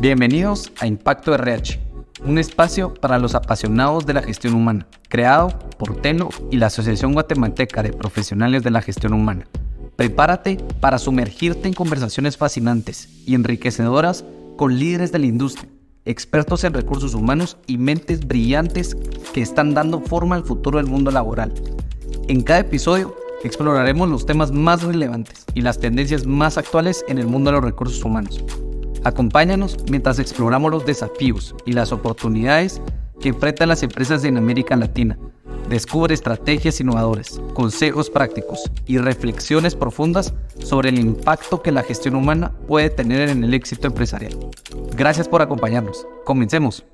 Bienvenidos a Impacto RH, un espacio para los apasionados de la gestión humana, creado por TENO y la Asociación Guatemalteca de Profesionales de la Gestión Humana. Prepárate para sumergirte en conversaciones fascinantes y enriquecedoras con líderes de la industria, expertos en recursos humanos y mentes brillantes que están dando forma al futuro del mundo laboral. En cada episodio exploraremos los temas más relevantes y las tendencias más actuales en el mundo de los recursos humanos Acompáñanos mientras exploramos los desafíos y las oportunidades que enfrentan las empresas en América Latina. Descubre estrategias innovadoras, consejos prácticos y reflexiones profundas sobre el impacto que la gestión humana puede tener en el éxito empresarial. Gracias por acompañarnos. Comencemos.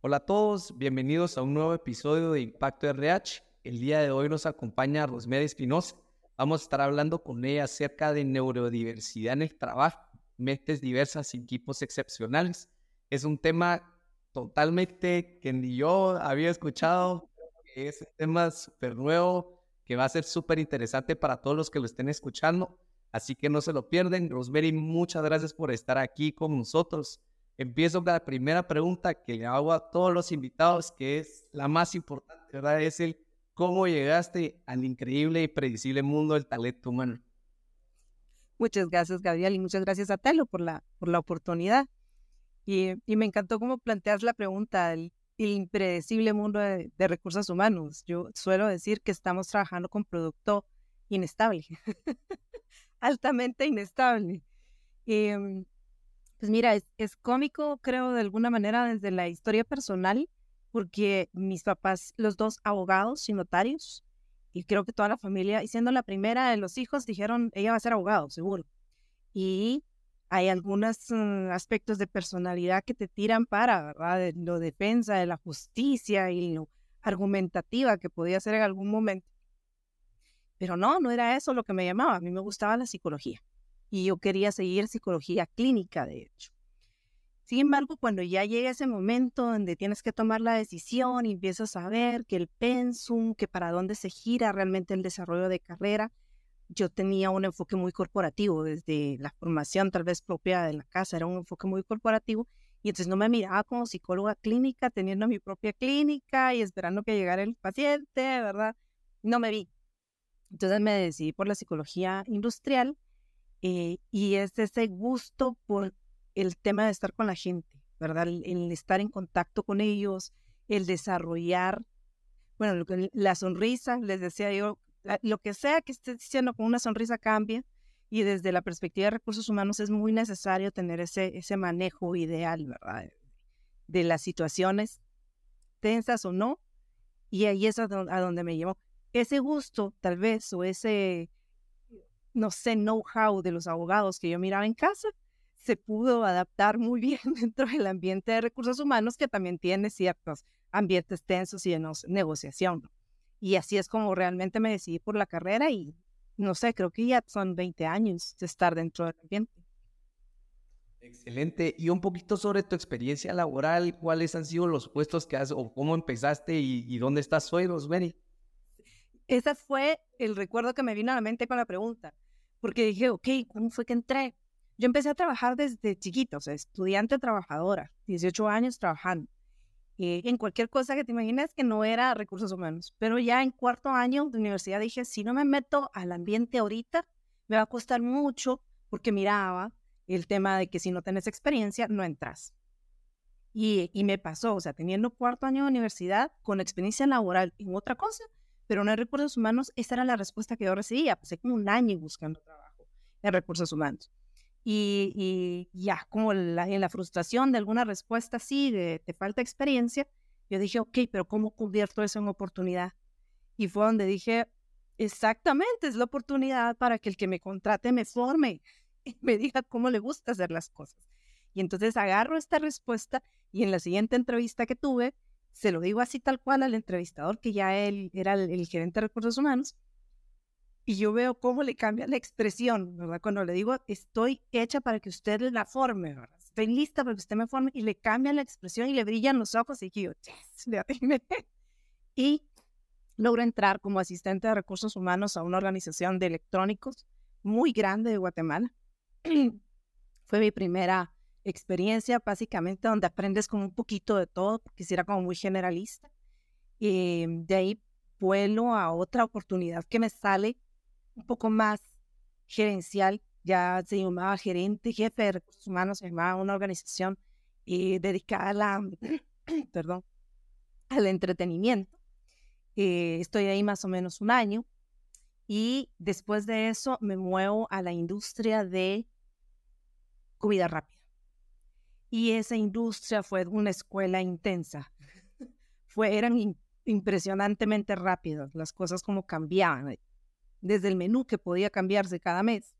Hola a todos, bienvenidos a un nuevo episodio de Impacto RH. El día de hoy nos acompaña Rosemary Espinosa Vamos a estar hablando con ella acerca de neurodiversidad en el trabajo, mentes diversas y equipos excepcionales. Es un tema totalmente que ni yo había escuchado, es un tema súper nuevo, que va a ser súper interesante para todos los que lo estén escuchando. Así que no se lo pierden. Rosemary, muchas gracias por estar aquí con nosotros. Empiezo con la primera pregunta que le hago a todos los invitados, que es la más importante, ¿verdad? Es el ¿Cómo llegaste al increíble y predecible mundo del talento humano? Muchas gracias, Gabriel, y muchas gracias a Telo por la, por la oportunidad. Y, me encantó cómo planteas la pregunta, el, impredecible mundo de, recursos humanos. Yo suelo decir que estamos trabajando con producto inestable, altamente inestable. Em, pues mira, es, es, cómico, creo, de alguna manera, desde la historia personal, porque mis papás, los dos abogados y notarios, y creo que toda la familia, y siendo la primera de los hijos, dijeron, ella va a ser abogado, seguro. Y hay algunos mm, aspectos de personalidad que te tiran para, ¿verdad? De lo defensa de la justicia y lo argumentativa que podía ser en algún momento. Pero no, no era eso lo que me llamaba. A mí me gustaba la psicología. Y yo quería seguir psicología clínica, de hecho. Sin embargo, cuando ya llega ese momento donde tienes que tomar la decisión y empiezas a ver que el pensum, que para dónde se gira realmente el desarrollo de carrera, yo tenía un enfoque muy corporativo, desde la formación tal vez propia de la casa, era un enfoque muy corporativo, y entonces no me miraba como psicóloga clínica, teniendo mi propia clínica y esperando que llegara el paciente, ¿verdad? No me vi. Entonces me decidí por la psicología industrial eh, y es ese gusto por el tema de estar con la gente, ¿verdad? El, estar en contacto con ellos, el desarrollar, bueno, la sonrisa, les decía yo, lo que sea que estés diciendo con una sonrisa cambia y desde la perspectiva de recursos humanos es muy necesario tener ese, ese manejo ideal, ¿verdad? De las situaciones tensas o no, y ahí es a donde me llevó. Ese gusto, tal vez, o ese, no sé, know-how de los abogados que yo miraba en casa, se pudo adaptar muy bien dentro del ambiente de recursos humanos que también tiene ciertos ambientes tensos y de negociación. Y así es como realmente me decidí por la carrera y no sé, creo que ya son 20 años de estar dentro del ambiente. Excelente. Y un poquito sobre tu experiencia laboral, ¿cuáles han sido los puestos que has o cómo empezaste y, dónde estás hoy, Rosmary? Ese fue el recuerdo que me vino a la mente con la pregunta, porque dije, ok, ¿cómo fue que entré? Yo empecé a trabajar desde chiquita, o sea, estudiante trabajadora, 18 años trabajando. Eh, en cualquier cosa que te imagines que no era recursos humanos. Pero ya en cuarto año de universidad dije, si no me meto al ambiente ahorita, me va a costar mucho porque miraba el tema de que si no tenés experiencia, no entras. Y, me pasó, o sea, teniendo cuarto año de universidad, con experiencia laboral en otra cosa, pero no en recursos humanos, esa era la respuesta que yo recibía. Pasé como un año buscando trabajo en recursos humanos y, ya como en la frustración de alguna respuesta así, de te falta experiencia, yo dije, ok, pero ¿cómo convierto eso en oportunidad? Y fue donde dije, exactamente, es la oportunidad para que el que me contrate me forme y me diga cómo le gusta hacer las cosas. Y entonces agarro esta respuesta y en la siguiente entrevista que tuve, se lo digo así tal cual al entrevistador, que ya él era el gerente de recursos humanos, y yo veo cómo le cambia la expresión, ¿verdad? Cuando le digo, estoy hecha para que usted la forme, ¿verdad? Estoy lista para que usted me forme y le cambia la expresión y le brillan los ojos y yo, yes, y logro entrar como asistente de recursos humanos a una organización de electrónicos muy grande de Guatemala. Fue mi primera experiencia, básicamente, donde aprendes como un poquito de todo, porque si era como muy generalista. Y de ahí vuelo a otra oportunidad que me sale un poco más gerencial, ya se llamaba gerente, jefe de recursos humanos, se llamaba una organización eh, dedicada a la, perdón, al entretenimiento. Eh, estoy ahí más o menos un año y después de eso me muevo a la industria de comida rápida. Y esa industria fue una escuela intensa. Fue, eran impresionantemente rápidas las cosas como cambiaban. Desde el menú que podía cambiarse cada mes,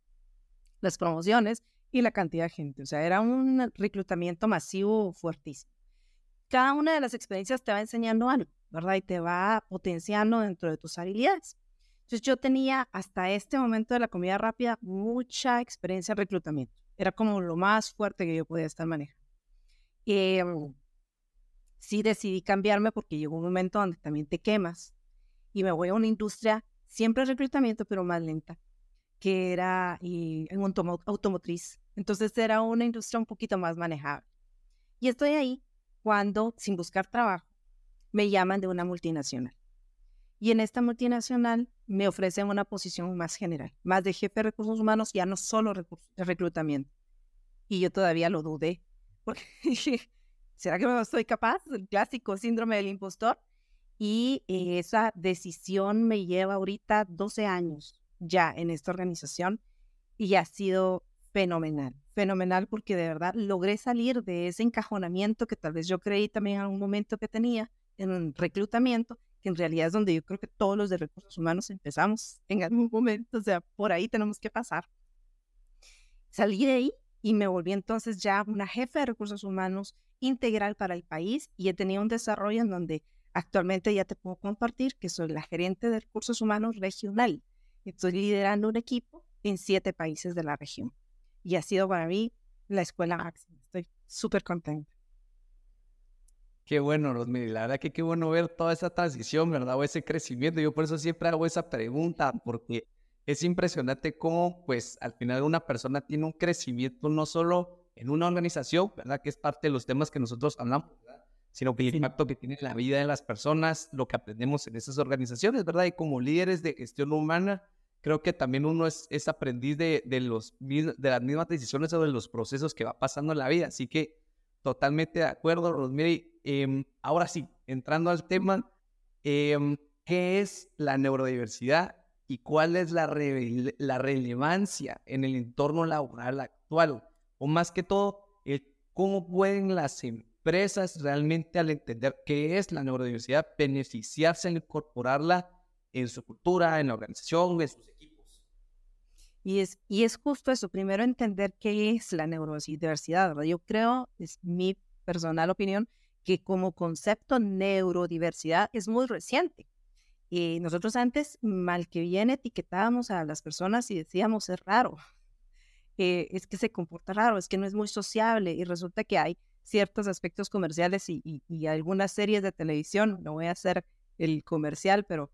las promociones y la cantidad de gente. O sea, era un reclutamiento masivo fuertísimo. Cada una de las experiencias te va enseñando algo, ¿verdad? Y te va potenciando dentro de tus habilidades. Entonces yo tenía hasta este momento de la comida rápida mucha experiencia en reclutamiento. Era como lo más fuerte que yo podía estar manejando. Eh, sí decidí cambiarme porque llegó un momento donde también te quemas y me voy a una industria, siempre reclutamiento, pero más lenta, que era y, en automotriz. Entonces era una industria un poquito más manejable. Y estoy ahí cuando, sin buscar trabajo, me llaman de una multinacional. Y en esta multinacional me ofrecen una posición más general, más de jefe de recursos humanos, ya no solo reclutamiento. Y yo todavía lo dudé, porque ¿será que me estoy capaz? El clásico síndrome del impostor. Y esa decisión me lleva ahorita 12 años ya en esta organización y ha sido fenomenal, fenomenal porque de verdad logré salir de ese encajonamiento que tal vez yo creí también en algún momento que tenía en un reclutamiento que en realidad es donde yo creo que todos los de recursos humanos empezamos en algún momento, o sea, por ahí tenemos que pasar. Salí de ahí y me volví entonces ya una jefe de recursos humanos integral para el país y he tenido un desarrollo en donde actualmente ya te puedo compartir que soy la gerente de recursos humanos regional. Estoy liderando un equipo en siete países de la región y ha sido para mí la escuela máxima. Estoy súper contenta. Qué bueno, Rosmiri. La verdad que qué bueno ver toda esa transición, ¿verdad? O ese crecimiento. Yo por eso siempre hago esa pregunta, porque es impresionante cómo, pues, al final una persona tiene un crecimiento no solo en una organización, ¿verdad? Que es parte de los temas que nosotros hablamos, ¿verdad? Sino que el impacto que tiene en la vida de las personas, lo que aprendemos en esas organizaciones, ¿verdad? Y como líderes de gestión humana, creo que también uno es, es aprendiz de, de, los, de las mismas decisiones o de los procesos que va pasando en la vida. Así que totalmente de acuerdo, Rosemary. Em, ahora sí, entrando al tema, em, ¿qué es la neurodiversidad y cuál es la, la relevancia en el entorno laboral actual? O más que todo, cómo pueden las empresas realmente al entender qué es la neurodiversidad beneficiarse en incorporarla en su cultura, en la organización, en sus equipos. Y es, y es justo eso, primero entender qué es la neurodiversidad. Yo creo, es mi personal opinión, que como concepto neurodiversidad es muy reciente. Y nosotros antes, mal que bien, etiquetábamos a las personas y decíamos, es raro, eh, es que se comporta raro, es que no es muy sociable y resulta que hay ciertos aspectos comerciales y, y, algunas series de televisión, no voy a hacer el comercial, pero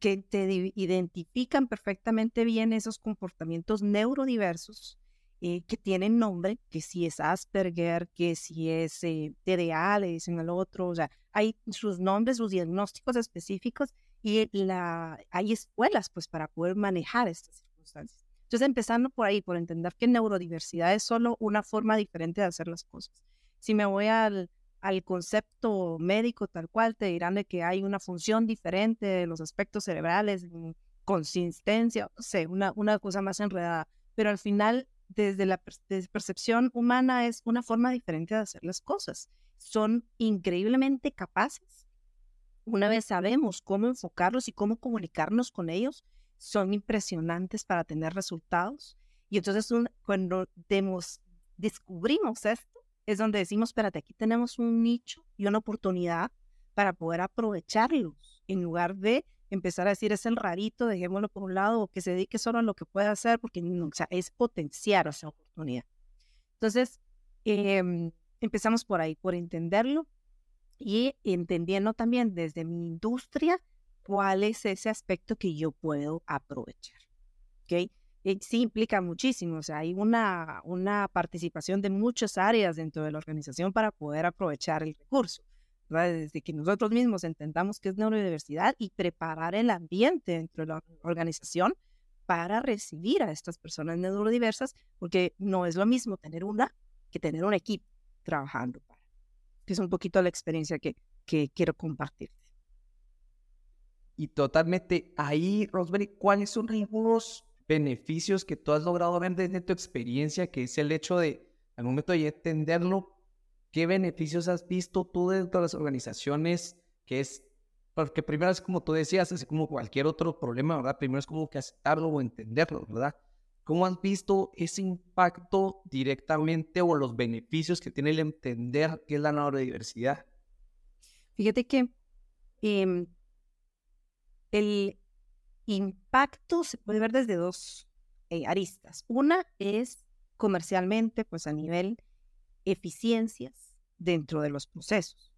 que te identifican perfectamente bien esos comportamientos neurodiversos eh, que tienen nombre, que si es Asperger, que si es eh, TDA, le dicen al otro, o sea, hay sus nombres, sus diagnósticos específicos y la, hay escuelas pues para poder manejar estas circunstancias. Entonces, empezando por ahí, por entender que neurodiversidad es solo una forma diferente de hacer las cosas. Si me voy al, al concepto médico tal cual, te dirán de que hay una función diferente de los aspectos cerebrales, consistencia, no sé, una, una cosa más enredada. Pero al final desde la percepción humana es una forma diferente de hacer las cosas. Son increíblemente capaces. Una vez sabemos cómo enfocarlos y cómo comunicarnos con ellos, son impresionantes para tener resultados. Y entonces cuando descubrimos esto, es donde decimos, espérate, aquí tenemos un nicho y una oportunidad para poder aprovecharlos en lugar de empezar a decir es el rarito, dejémoslo por un lado, o que se dedique solo a lo que puede hacer, porque o sea, es potenciar esa oportunidad. Entonces, em, empezamos por ahí, por entenderlo y entendiendo también desde mi industria cuál es ese aspecto que yo puedo aprovechar. ¿okay? Eh, sí implica muchísimo, o sea, hay una, una participación de muchas áreas dentro de la organización para poder aprovechar el recurso. Desde que nosotros mismos entendamos qué es neurodiversidad y preparar el ambiente dentro de la organización para recibir a estas personas neurodiversas, porque no es lo mismo tener una que tener un equipo trabajando para. Que es un poquito la experiencia que, que quiero compartir. Y totalmente ahí, Rosemary, ¿cuáles son algunos beneficios que tú has logrado ver desde tu experiencia, que es el hecho de, al momento de entenderlo, qué beneficios has visto tú dentro de las organizaciones, que es porque primero es como tú decías, es como cualquier otro problema, ¿verdad? Primero es como que aceptarlo o entenderlo, ¿verdad? ¿Cómo has visto ese impacto directamente o los beneficios que tiene el entender qué es la neurodiversidad? Fíjate que em, el impacto se puede ver desde dos eh, aristas. Una es comercialmente, pues a nivel eficiencias dentro de los procesos.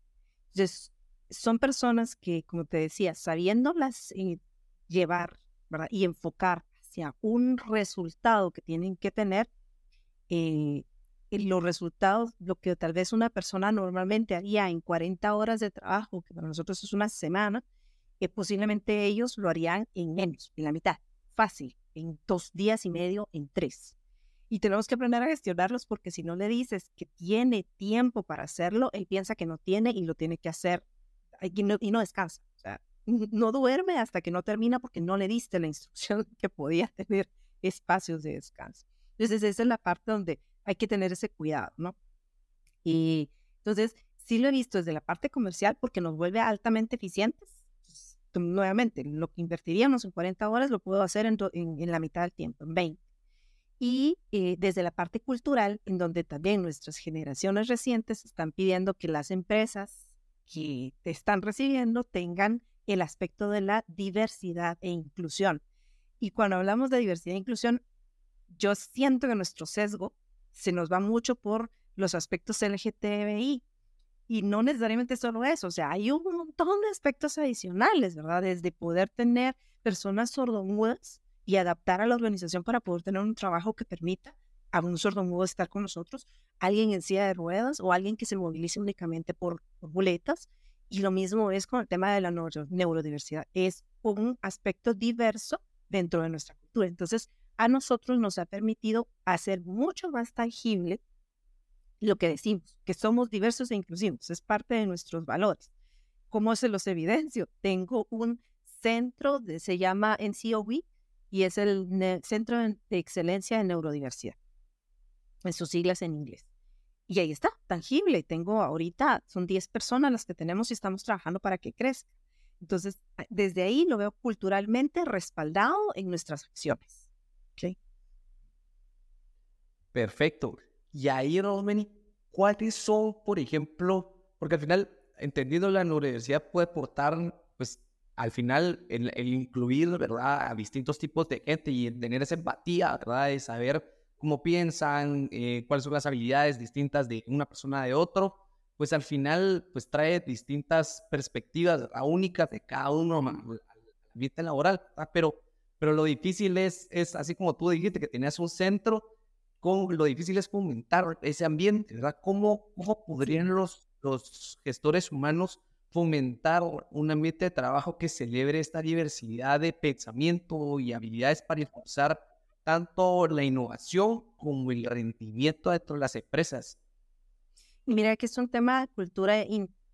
Entonces, son personas que, como te decía, sabiéndolas eh, llevar y enfocar hacia un resultado que tienen que tener, eh, los resultados, lo que tal vez una persona normalmente haría en 40 horas de trabajo, que para nosotros es una semana, que posiblemente ellos lo harían en menos, en la mitad, fácil, en dos días y medio, en tres. Y tenemos que aprender a gestionarlos porque si no le dices que tiene tiempo para hacerlo, él piensa que no tiene y lo tiene que hacer y no, descansa. O sea, no duerme hasta que no termina porque no le diste la instrucción que podía tener espacios de descanso. Entonces, esa es la parte donde hay que tener ese cuidado, ¿no? Y entonces, sí lo he visto desde la parte comercial porque nos vuelve altamente eficientes. Nuevamente, lo que invertiríamos en 40 horas lo puedo hacer en, en, la mitad del tiempo, en 20. Y eh, desde la parte cultural, en donde también nuestras generaciones recientes están pidiendo que las empresas que te están recibiendo tengan el aspecto de la diversidad e inclusión. Y cuando hablamos de diversidad e inclusión, yo siento que nuestro sesgo se nos va mucho por los aspectos LGTBI. Y no necesariamente solo eso, o sea, hay un montón de aspectos adicionales, ¿verdad? Desde poder tener personas sordomudas y adaptar a la organización para poder tener un trabajo que permita a un sordomudo estar con nosotros, alguien en silla de ruedas o alguien que se movilice únicamente por, boletas. Y lo mismo es con el tema de la neurodiversidad. Es un aspecto diverso dentro de nuestra cultura. Entonces, a nosotros nos ha permitido hacer mucho más tangible lo que decimos, que somos diversos e inclusivos. Es parte de nuestros valores. ¿Cómo se los evidencio? Tengo un centro, de, se llama NCOV, y es el Centro de Excelencia en Neurodiversidad en sus siglas en inglés. Y ahí está, tangible. Tengo ahorita, son 10 personas las que tenemos y estamos trabajando para que crezca. Entonces, desde ahí lo veo culturalmente respaldado en nuestras acciones. Perfecto. Y ahí, Rosmeni, ¿cuáles son, por ejemplo, porque al final, entendiendo la universidad puede aportar, pues, al final, el, el, incluir, ¿verdad?, a distintos tipos de gente y tener esa empatía, ¿verdad?, de saber cómo piensan, eh, cuáles son las habilidades distintas de una persona de otro, pues al final pues trae distintas perspectivas únicas de cada uno al ambiente laboral, pero, pero lo difícil es, es, así como tú dijiste que tenías un centro, con, lo difícil es fomentar ese ambiente, ¿verdad? ¿Cómo, cómo podrían los, los gestores humanos fomentar un ambiente de trabajo que celebre esta diversidad de pensamiento y habilidades para impulsar tanto la innovación como el rendimiento dentro de las empresas. Mira que es un tema de cultura,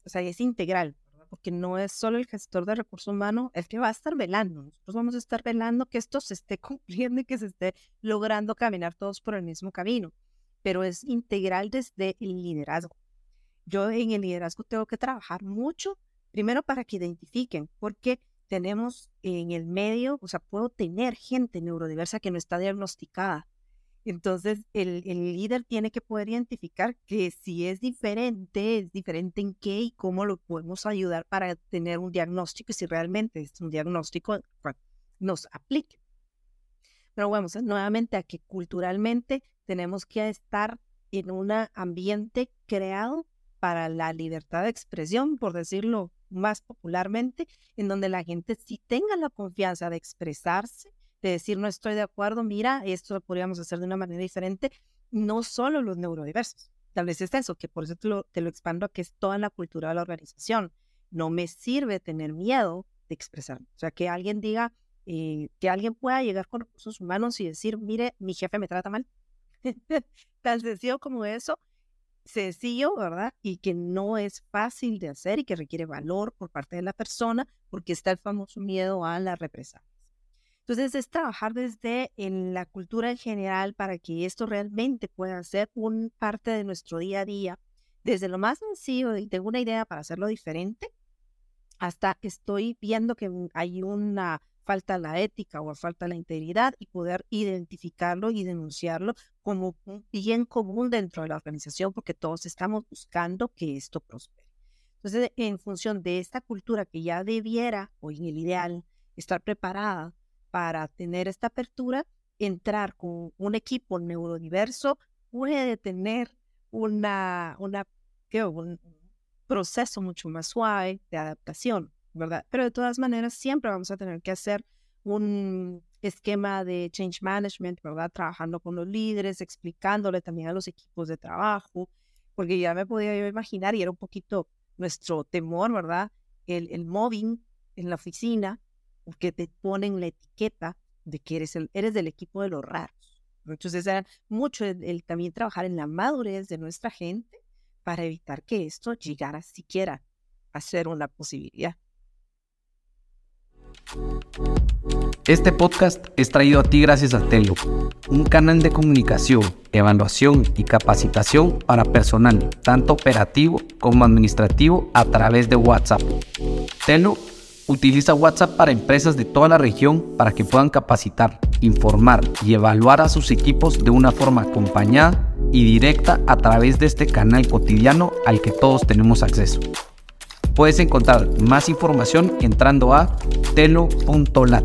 o sea, es integral, porque no es solo el gestor de recursos humanos el que va a estar velando. Nosotros vamos a estar velando que esto se esté cumpliendo y que se esté logrando caminar todos por el mismo camino, pero es integral desde el liderazgo. Yo en el liderazgo tengo que trabajar mucho, primero para que identifiquen, porque tenemos en el medio, o sea, puedo tener gente neurodiversa que no está diagnosticada. Entonces, el, líder tiene que poder identificar que si es diferente, es diferente en qué y cómo lo podemos ayudar para tener un diagnóstico y si realmente es un diagnóstico nos aplique. Pero vamos nuevamente a que culturalmente tenemos que estar en un ambiente creado para la libertad de expresión, por decirlo más popularmente, en donde la gente sí tenga la confianza de expresarse, de decir no estoy de acuerdo, mira, esto lo podríamos hacer de una manera diferente, no solo los neurodiversos. Tal vez es eso, que por eso te lo, te lo expando, que es toda la cultura de la organización. No me sirve tener miedo de expresarme. O sea, que alguien diga, eh, que alguien pueda llegar con recursos humanos y decir, mire, mi jefe me trata mal. Tan sencillo como eso, sencillo, ¿verdad? Y que no es fácil de hacer y que requiere valor por parte de la persona porque está el famoso miedo a la represalia. Entonces es trabajar desde en la cultura en general para que esto realmente pueda ser un parte de nuestro día a día, desde lo más sencillo y tengo una idea para hacerlo diferente, hasta estoy viendo que hay una falta a la ética o falta a la integridad y poder identificarlo y denunciarlo como un bien común dentro de la organización porque todos estamos buscando que esto prospere. Entonces, en función de esta cultura que ya debiera, o en el ideal, estar preparada para tener esta apertura, entrar con un equipo neurodiverso puede tener una, una, un proceso mucho más suave de adaptación, ¿verdad? Pero de todas maneras siempre vamos a tener que hacer un esquema de change management, ¿verdad? Trabajando con los líderes, explicándole también a los equipos de trabajo, porque ya me podía yo imaginar y era un poquito nuestro temor, ¿verdad? El, el mobbing en la oficina, porque te ponen la etiqueta de que eres, el, eres del equipo de los raros. Entonces era mucho el, también trabajar en la madurez de nuestra gente para evitar que esto llegara siquiera a ser una posibilidad. Este podcast es traído a ti gracias a Telo, un canal de comunicación, evaluación y capacitación para personal, tanto operativo como administrativo, a través de WhatsApp. Telo utiliza WhatsApp para empresas de toda la región para que puedan capacitar, informar y evaluar a sus equipos de una forma acompañada y directa a través de este canal cotidiano al que todos tenemos acceso. Puedes encontrar más información entrando a telo.lat.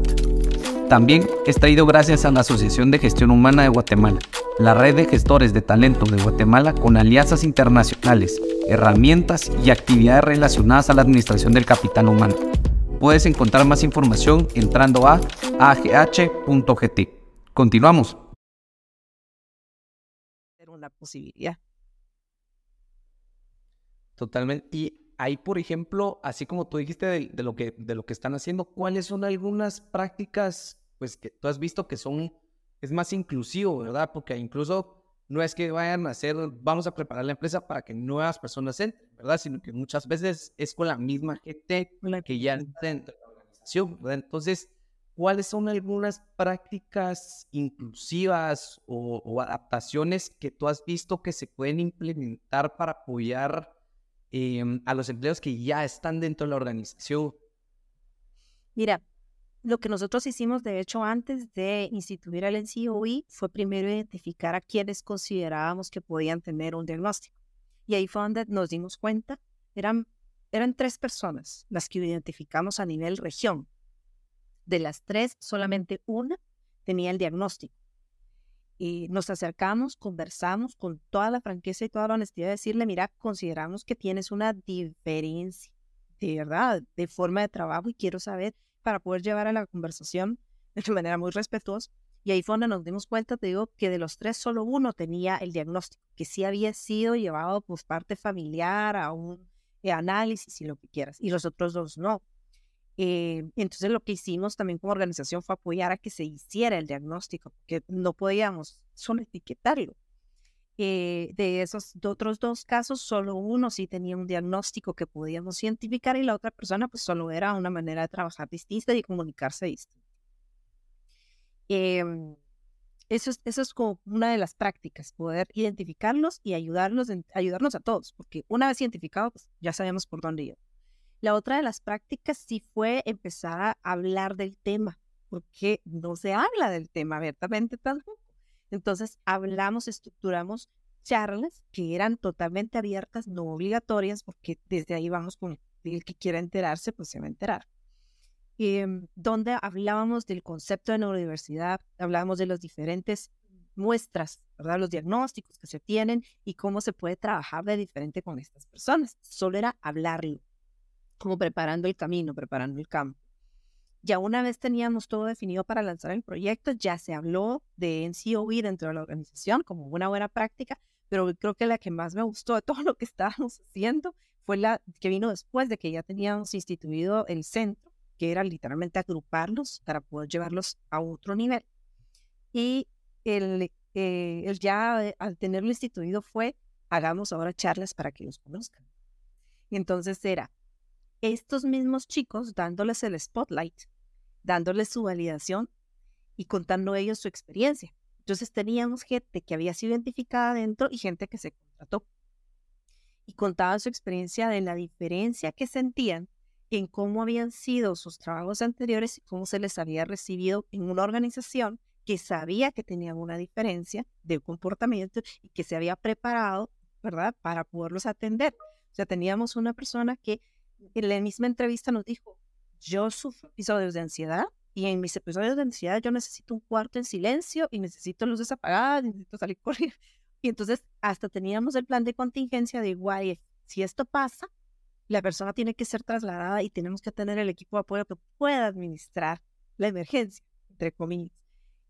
También es traído gracias a la Asociación de Gestión Humana de Guatemala, la red de gestores de talento de Guatemala con alianzas internacionales, herramientas y actividades relacionadas a la administración del capital humano Puedes encontrar más información entrando a agh.gt. Continuamos. Una posibilidad. Totalmente. Y ahí, por ejemplo, así como tú dijiste de, lo que, de lo que están haciendo, ¿cuáles son algunas prácticas pues, que tú has visto que son, es más inclusivo, ¿verdad? Porque incluso no es que vayan a hacer, vamos a preparar la empresa para que nuevas personas entren, ¿verdad? Sino que muchas veces es con la misma gente que ya está dentro de la organización, ¿verdad? Entonces, ¿cuáles son algunas prácticas inclusivas o, adaptaciones que tú has visto que se pueden implementar para apoyar em, a los empleados que ya están dentro de la organización? Mira, lo que nosotros hicimos, de hecho, antes de instituir el NCOI, fue primero identificar a quienes considerábamos que podían tener un diagnóstico. Y ahí fue donde nos dimos cuenta, eran, eran tres personas las que identificamos a nivel región. De las tres, solamente una tenía el diagnóstico. Y nos acercamos, conversamos con toda la franqueza y toda la honestidad de decirle, mira, consideramos que tienes una diferencia, de verdad, de forma de trabajo y quiero saber para poder llevar a la conversación de manera muy respetuosa. Y ahí fue donde nos dimos cuenta, te digo, que de los tres solo uno tenía el diagnóstico, que sí había sido llevado por parte familiar a un eh, análisis y lo que quieras, y los otros dos no. Eh, entonces lo que hicimos también como organización fue apoyar a que se hiciera el diagnóstico, porque no podíamos solo etiquetarlo. Eh, de esos otros dos casos, solo uno sí tenía un diagnóstico que podíamos identificar y la otra persona pues solo era una manera de trabajar distinta y comunicarse distinta. Em, eso, es, eso es como una de las prácticas, poder identificarlos y ayudarnos, ayudarnos a todos, porque una vez identificado, pues ya sabemos por dónde ir. La otra de las prácticas sí fue empezar a hablar del tema, porque no se habla del tema abiertamente tampoco. Entonces hablamos, estructuramos charlas que eran totalmente abiertas, no obligatorias, porque desde ahí vamos con el que quiera enterarse, pues se va a enterar. Em, donde hablábamos del concepto de neurodiversidad, hablábamos de las diferentes muestras, ¿verdad? Los diagnósticos que se tienen y cómo se puede trabajar de diferente con estas personas. Solo era hablarlo, como preparando el camino, preparando el campo. Ya una vez teníamos todo definido para lanzar el proyecto, ya se habló de NCOE dentro de la organización como una buena práctica, pero creo que la que más me gustó de todo lo que estábamos haciendo fue la que vino después de que ya teníamos instituido el centro, que era literalmente agruparlos para poder llevarlos a otro nivel. Y el, eh, ya al tenerlo instituido fue, hagamos ahora charlas para que los conozcan. Y entonces era estos mismos chicos dándoles el spotlight, dándoles su validación y contando ellos su experiencia. Entonces teníamos gente que había sido identificada dentro y gente que se contrató. Y contaban su experiencia de la diferencia que sentían en cómo habían sido sus trabajos anteriores y cómo se les había recibido en una organización que sabía que tenían una diferencia de comportamiento y que se había preparado, ¿verdad?, para poderlos atender. O sea, teníamos una persona que en la misma entrevista nos dijo, yo sufro episodios de ansiedad y en mis episodios de ansiedad yo necesito un cuarto en silencio y necesito luces apagadas, necesito salir corriendo. Y entonces hasta teníamos el plan de contingencia de, guay, si esto pasa, la persona tiene que ser trasladada y tenemos que tener el equipo de apoyo que pueda administrar la emergencia, entre comillas.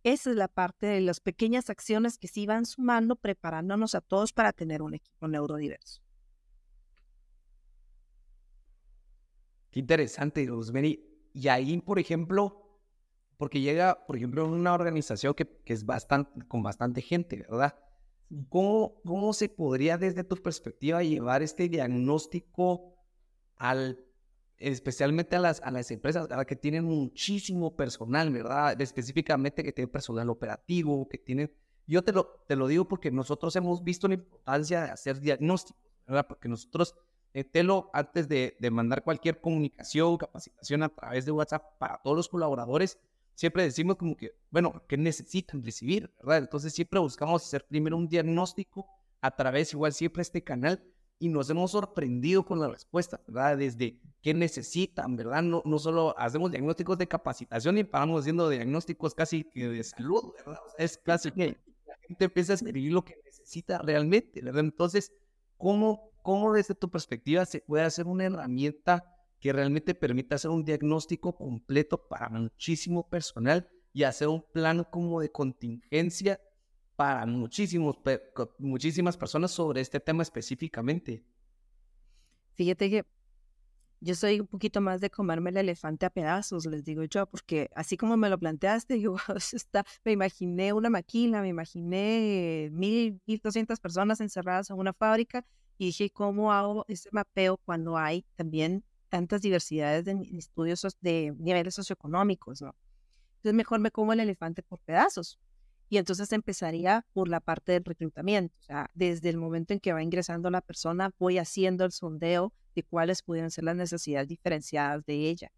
Esa es la parte de las pequeñas acciones que se iban sumando, preparándonos a todos para tener un equipo neurodiverso. Qué interesante, Rosemary. Y ahí, por ejemplo, porque llega, por ejemplo, una organización que, que es bastante, con bastante gente, ¿verdad? ¿Cómo, ¿Cómo se podría desde tu perspectiva llevar este diagnóstico al, especialmente a las, a las empresas ¿verdad? que tienen muchísimo personal, ¿verdad? Específicamente que tienen personal operativo, que tienen... Yo te lo, te lo digo porque nosotros hemos visto la importancia de hacer diagnósticos, ¿verdad? Porque nosotros Telo, antes de, mandar cualquier comunicación, capacitación a través de WhatsApp para todos los colaboradores, siempre decimos como que, bueno, ¿qué necesitan recibir? ¿verdad? Entonces siempre buscamos hacer primero un diagnóstico a través igual siempre este canal y nos hemos sorprendido con la respuesta, ¿verdad? Desde qué necesitan, ¿verdad? No, no solo hacemos diagnósticos de capacitación y paramos haciendo diagnósticos casi que de salud, ¿verdad? es casi que la gente empieza a escribir lo que necesita realmente, ¿verdad? Entonces, ¿cómo ¿Cómo desde tu perspectiva se puede hacer una herramienta que realmente permita hacer un diagnóstico completo para muchísimo personal y hacer un plan como de contingencia para muchísimos, muchísimas personas sobre este tema específicamente? Fíjate que yo soy un poquito más de comerme el elefante a pedazos, les digo yo, porque así como me lo planteaste, yo está, me imaginé una máquina, me imaginé mil, mil doscientas personas encerradas en una fábrica y dije, ¿cómo hago ese mapeo cuando hay también tantas diversidades de estudios de niveles socioeconómicos? ¿no? Entonces mejor me como el elefante por pedazos. Y entonces empezaría por la parte del reclutamiento. O sea, desde el momento en que va ingresando la persona, voy haciendo el sondeo de cuáles pudieran ser las necesidades diferenciadas de ella.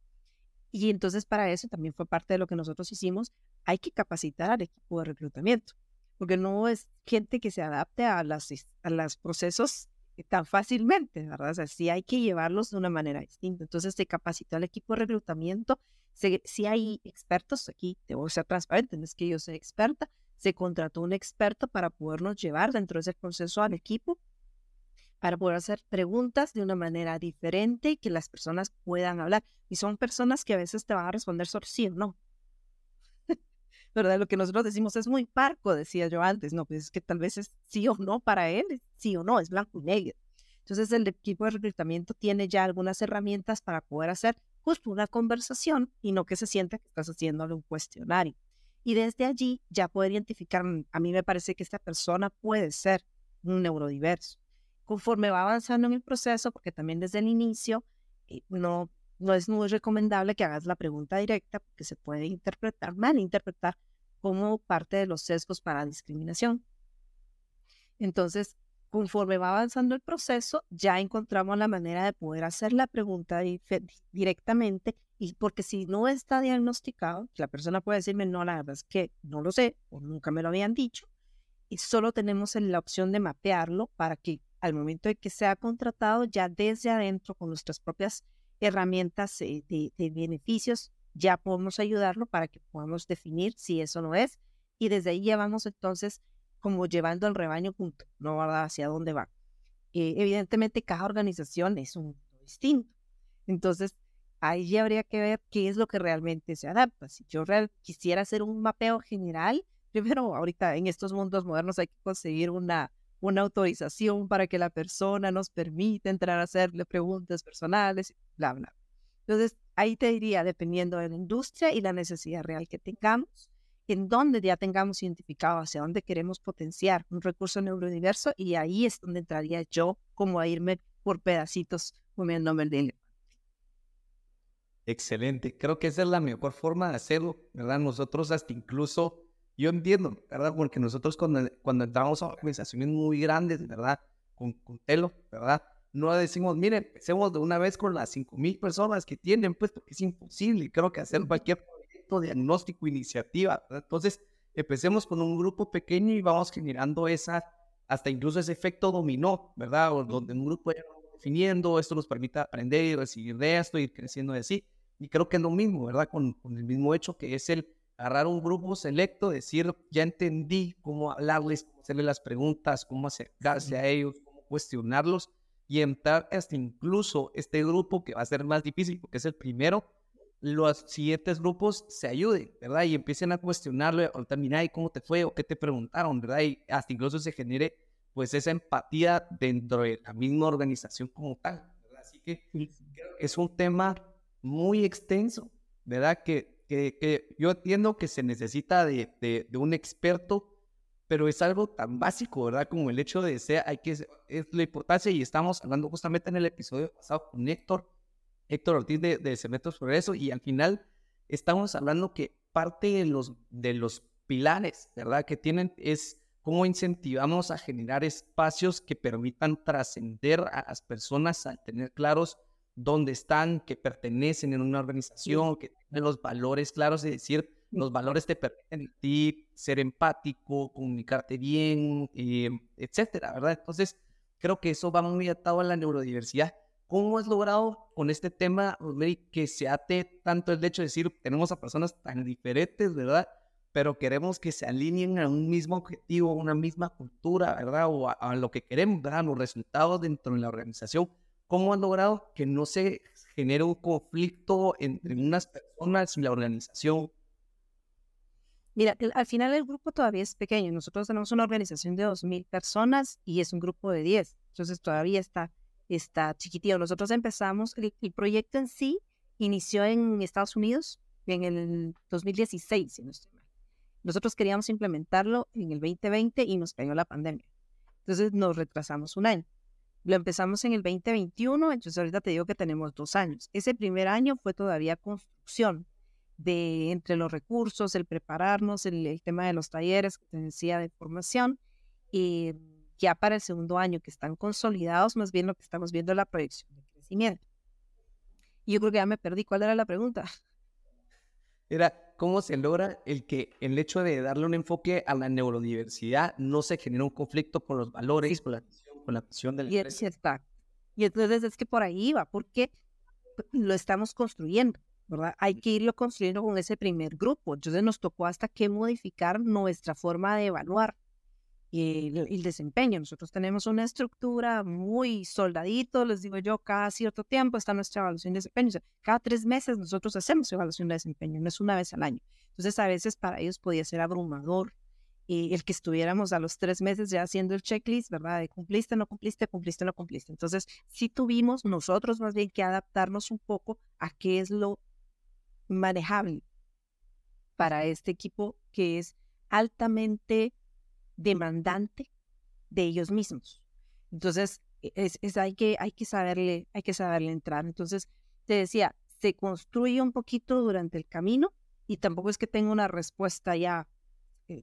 Y entonces para eso también fue parte de lo que nosotros hicimos. Hay que capacitar al equipo de reclutamiento, porque no es gente que se adapte a, las, a los procesos tan fácilmente, ¿verdad? O sea, sí hay que llevarlos de una manera distinta. Entonces, se capacitó al equipo de reclutamiento. Si hay expertos, aquí a ser transparente, no es que yo sea experta, se contrató un experto para podernos llevar dentro de ese proceso al equipo, para poder hacer preguntas de una manera diferente y que las personas puedan hablar. Y son personas que a veces te van a responder solo sí o no. ¿Verdad? Lo que nosotros decimos es muy parco, decía yo antes, no, pues es que tal vez es sí o no para él, sí o no, es blanco y negro. Entonces el equipo de reclutamiento tiene ya algunas herramientas para poder hacer justo una conversación y no que se sienta que estás haciéndole un cuestionario. Y desde allí ya poder identificar, mm, a mí me parece que esta persona puede ser un neurodiverso. Conforme va avanzando en el proceso, porque también desde el inicio eh, no no es muy recomendable que hagas la pregunta directa porque se puede interpretar, malinterpretar como parte de los sesgos para discriminación. Entonces, conforme va avanzando el proceso, ya encontramos la manera de poder hacer la pregunta directamente y porque si no está diagnosticado, la persona puede decirme, no, la verdad es que no lo sé o nunca me lo habían dicho y solo tenemos la opción de mapearlo para que al momento de que sea contratado, ya desde adentro con nuestras propias herramientas eh, de, beneficios, ya podemos ayudarlo para que podamos definir si eso no es. Y desde ahí ya vamos entonces como llevando al rebaño junto, ¿no? ¿verdad? Hacia dónde va. Eh, evidentemente cada organización es un distinto. Entonces, ahí habría que ver qué es lo que realmente se adapta. Si yo real, quisiera hacer un mapeo general, primero ahorita en estos mundos modernos hay que conseguir una, una autorización para que la persona nos permita entrar a hacerle preguntas personales, bla, bla. Entonces, ahí te diría, dependiendo de la industria y la necesidad real que tengamos, en donde ya tengamos identificado hacia dónde queremos potenciar un recurso neurodiverso y ahí es donde entraría yo como a irme por pedacitos comiéndome el dinero. Excelente. Creo que esa es la mejor forma de hacerlo, ¿verdad? Nosotros hasta incluso, yo entiendo, ¿verdad? Porque nosotros cuando, cuando entramos a organizaciones muy grandes, ¿verdad? Con, con Telo, ¿verdad? No decimos, miren, empecemos de una vez con las 5.000 personas que tienen, pues porque es imposible. Creo que hacer cualquier proyecto, diagnóstico, iniciativa, ¿verdad? Entonces, empecemos con un grupo pequeño y vamos generando esa, hasta incluso ese efecto dominó, ¿verdad? O donde un grupo ya definiendo, esto nos permite aprender y recibir de esto, ir creciendo de así. Y creo que es lo mismo, ¿verdad? Con, el mismo hecho que es el agarrar un grupo selecto, decir, ya entendí cómo hablarles, cómo hacerles las preguntas, cómo acercarse a ellos, cómo cuestionarlos y entrar hasta incluso este grupo que va a ser más difícil porque es el primero, los siguientes grupos se ayuden, ¿verdad? Y empiecen a cuestionarlo, o terminar, ¿y cómo te fue? ¿O qué te preguntaron? ¿verdad? Y hasta incluso se genere pues esa empatía dentro de la misma organización como tal. ¿verdad? Así que es un tema muy extenso, ¿verdad? Que, que, yo entiendo que se necesita de, de, un experto, pero es algo tan básico, ¿verdad? Como el hecho de ser, hay que, es la importancia, y estamos hablando justamente en el episodio pasado con Héctor, Héctor Ortiz de, de Cementos Progreso, y al final estamos hablando que parte de los, de los pilares, ¿verdad? Que tienen es cómo incentivamos a generar espacios que permitan trascender a las personas al tener claros dónde están, que pertenecen en una organización, que tienen los valores claros, es decir, los valores te permiten a ti ser empático, comunicarte bien, eh, etcétera, ¿verdad? Entonces, creo que eso va muy atado a la neurodiversidad. ¿Cómo has logrado con este tema, Rosemary, que se ate tanto el hecho de decir, tenemos a personas tan diferentes, ¿verdad? Pero queremos que se alineen a un mismo objetivo, a una misma cultura, ¿verdad? O a, a lo que queremos, ¿verdad? Los resultados dentro de la organización ¿Cómo han logrado que no se genere un conflicto entre unas personas y la organización? Mira, al final el grupo todavía es pequeño. Nosotros tenemos una organización de 2.000 personas y es un grupo de 10. Entonces todavía está, está chiquitito. Nosotros empezamos, el, proyecto en sí inició en Estados Unidos en el 2016, si no estoy mal. Nosotros queríamos implementarlo en el 2020 y nos cayó la pandemia. Entonces nos retrasamos un año. Lo empezamos en el 2021, entonces ahorita te digo que tenemos dos años. Ese primer año fue todavía construcción de entre los recursos, el prepararnos, el, tema de los talleres que te decía de formación. Y ya para el segundo año que están consolidados, más bien lo que estamos viendo es la proyección de crecimiento. Y yo creo que ya me perdí. ¿Cuál era la pregunta? Era cómo se logra el que el hecho de darle un enfoque a la neurodiversidad no se genera un conflicto con los valores, con la con la pasión del y, está. y entonces es que por ahí va, porque lo estamos construyendo, ¿verdad? Hay que irlo construyendo con ese primer grupo. Entonces nos tocó hasta que modificar nuestra forma de evaluar el, el, desempeño. Nosotros tenemos una estructura muy soldadito, les digo yo, cada cierto tiempo está nuestra evaluación de desempeño. cada tres meses nosotros hacemos evaluación de desempeño, no es una vez al año. Entonces a veces para ellos podía ser abrumador y el que estuviéramos a los tres meses ya haciendo el checklist, ¿verdad? De cumpliste, no cumpliste, cumpliste, no cumpliste. Entonces, sí tuvimos nosotros más bien que adaptarnos un poco a qué es lo manejable para este equipo que es altamente demandante de ellos mismos. Entonces, e, es, es, hay, que, hay, que saberle, hay que saberle entrar. Entonces, te decía, se construye un poquito durante el camino y tampoco es que tenga una respuesta ya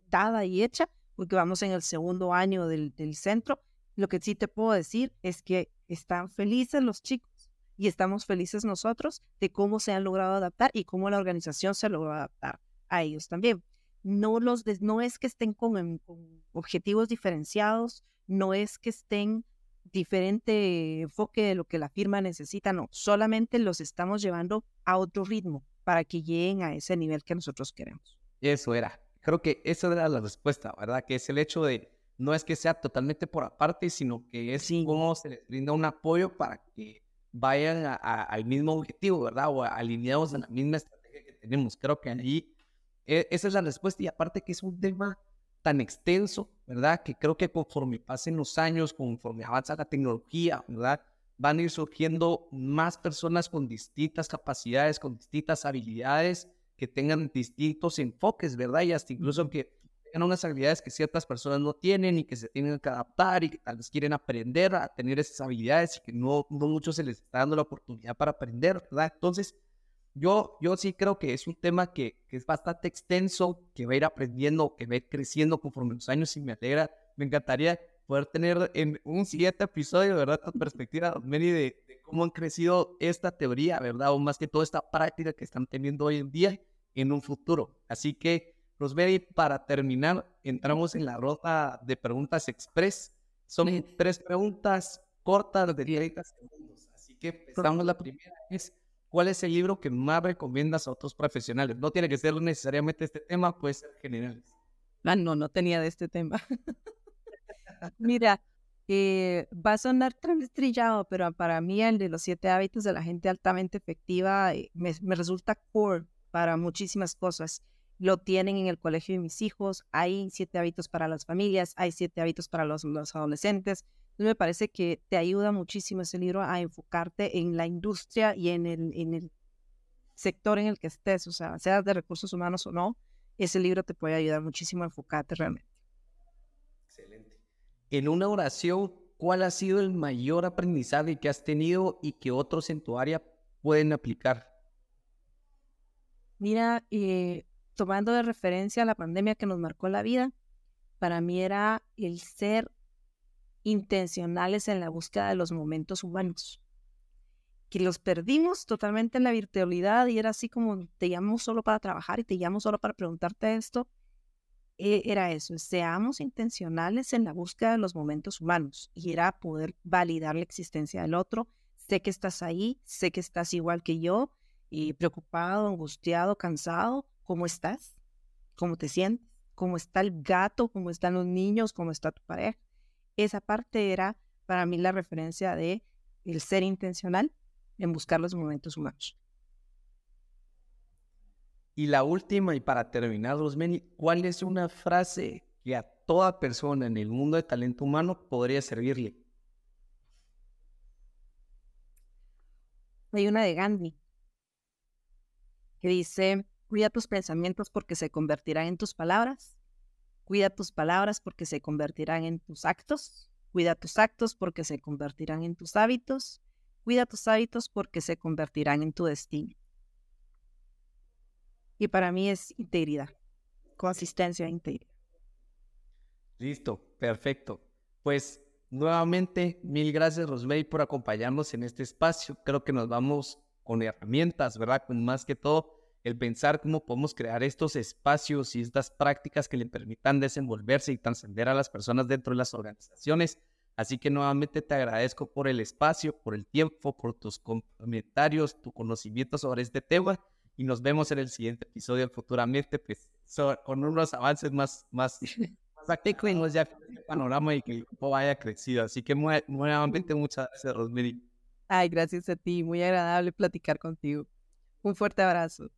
dada y hecha, porque vamos en el segundo año del, del centro. Lo que sí te puedo decir es que están felices los chicos y estamos felices nosotros de cómo se han logrado adaptar y cómo la organización se logró adaptar a ellos también. No, los no es que estén con, con, objetivos diferenciados, no es que estén diferente enfoque de lo que la firma necesita, no, solamente los estamos llevando a otro ritmo para que lleguen a ese nivel que nosotros queremos. Eso era, Creo que esa era la respuesta, ¿verdad? Que es el hecho de no es que sea totalmente por aparte, sino que es como se les brinda un apoyo para que vayan al mismo objetivo, ¿verdad? O alineados en la misma estrategia que tenemos. Creo que allí e, esa es la respuesta y aparte que es un tema tan extenso, ¿verdad? Que creo que conforme pasen los años, conforme avanza la tecnología, ¿verdad? Van a ir surgiendo más personas con distintas capacidades, con distintas habilidades, que tengan distintos enfoques, ¿verdad? Y hasta incluso que tengan unas habilidades que ciertas personas no tienen y que se tienen que adaptar y que tal vez quieren aprender a tener esas habilidades y que no, no muchos se les está dando la oportunidad para aprender, ¿verdad? Entonces, yo, yo sí creo que es un tema que, que, es bastante extenso, que va a ir aprendiendo, que va a ir creciendo conforme los años y me alegra. Me encantaría poder tener en un siguiente episodio, ¿verdad? Tu perspectiva, Mary, de, de, cómo han crecido esta teoría, ¿verdad? O más que toda esta práctica que están teniendo hoy en día en un futuro. Así que, Rosemary, para terminar, entramos en la ronda de preguntas express. Son tres preguntas cortas de 30 segundos. Así que empezamos. La primera es, ¿cuál es el libro que más recomiendas a otros profesionales? No tiene que ser necesariamente este tema, puede ser general. Ah, no, no tenía de este tema. Mira, eh, va a sonar trillado, pero para mí el de los siete hábitos de la gente altamente efectiva eh, me, me, resulta core para muchísimas cosas. Lo tienen en el colegio de mis hijos, hay siete hábitos para las familias, hay siete hábitos para los, adolescentes. Me parece que te ayuda muchísimo ese libro a enfocarte en la industria y en el, en el sector en el que estés, o sea, seas de recursos humanos o no, ese libro te puede ayudar muchísimo a enfocarte realmente. Excelente. En una oración, ¿cuál ha sido el mayor aprendizaje que has tenido y que otros en tu área pueden aplicar? Mira, eh, tomando de referencia la pandemia que nos marcó la vida, para mí era el ser intencionales en la búsqueda de los momentos humanos. Que los perdimos totalmente en la virtualidad y era así como te llamo solo para trabajar y te llamo solo para preguntarte esto. E, era eso, seamos intencionales en la búsqueda de los momentos humanos y era poder validar la existencia del otro. Sé que estás ahí, sé que estás igual que yo, y preocupado, angustiado, cansado, ¿cómo estás? ¿Cómo te sientes? ¿Cómo está el gato? ¿Cómo están los niños? ¿Cómo está tu pareja? Esa parte era para mí la referencia de el ser intencional en buscar los momentos humanos. Y la última, y para terminar, Rosmeni, ¿cuál es una frase que a toda persona en el mundo de talento humano podría servirle? Hay una de Gandhi que dice, cuida tus pensamientos porque se convertirán en tus palabras, cuida tus palabras porque se convertirán en tus actos, cuida tus actos porque se convertirán en tus hábitos, cuida tus hábitos porque se convertirán en tu destino. Y para mí es integridad, consistencia e integridad. Listo, perfecto. Pues nuevamente, mil gracias Rosmey por acompañarnos en este espacio. Creo que nos vamos con herramientas, ¿verdad? Con más que todo el pensar cómo podemos crear estos espacios y estas prácticas que le permitan desenvolverse y trascender a las personas dentro de las organizaciones. Así que nuevamente te agradezco por el espacio, por el tiempo, por tus comentarios, tu conocimiento sobre este tema y nos vemos en el siguiente episodio futuramente, pues con unos avances más, más, más ya el panorama y que el grupo vaya crecido. Así que nuevamente muchas gracias, Rosemary. Ay, gracias a ti. Muy agradable platicar contigo. Un fuerte abrazo.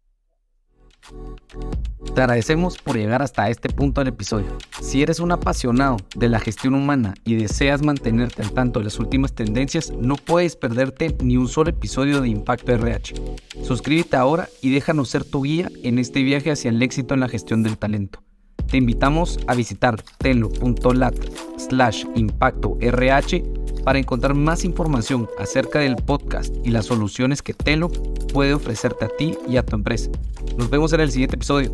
Te agradecemos por llegar hasta este punto del episodio. Si eres un apasionado de la gestión humana y deseas mantenerte al tanto de las últimas tendencias, no puedes perderte ni un solo episodio de Impacto RH. Suscríbete ahora y déjanos ser tu guía en este viaje hacia el éxito en la gestión del talento. Te invitamos a visitar telo.lat slash impacto RH para encontrar más información acerca del podcast y las soluciones que Telo puede ofrecerte a ti y a tu empresa. Nos vemos en el siguiente episodio.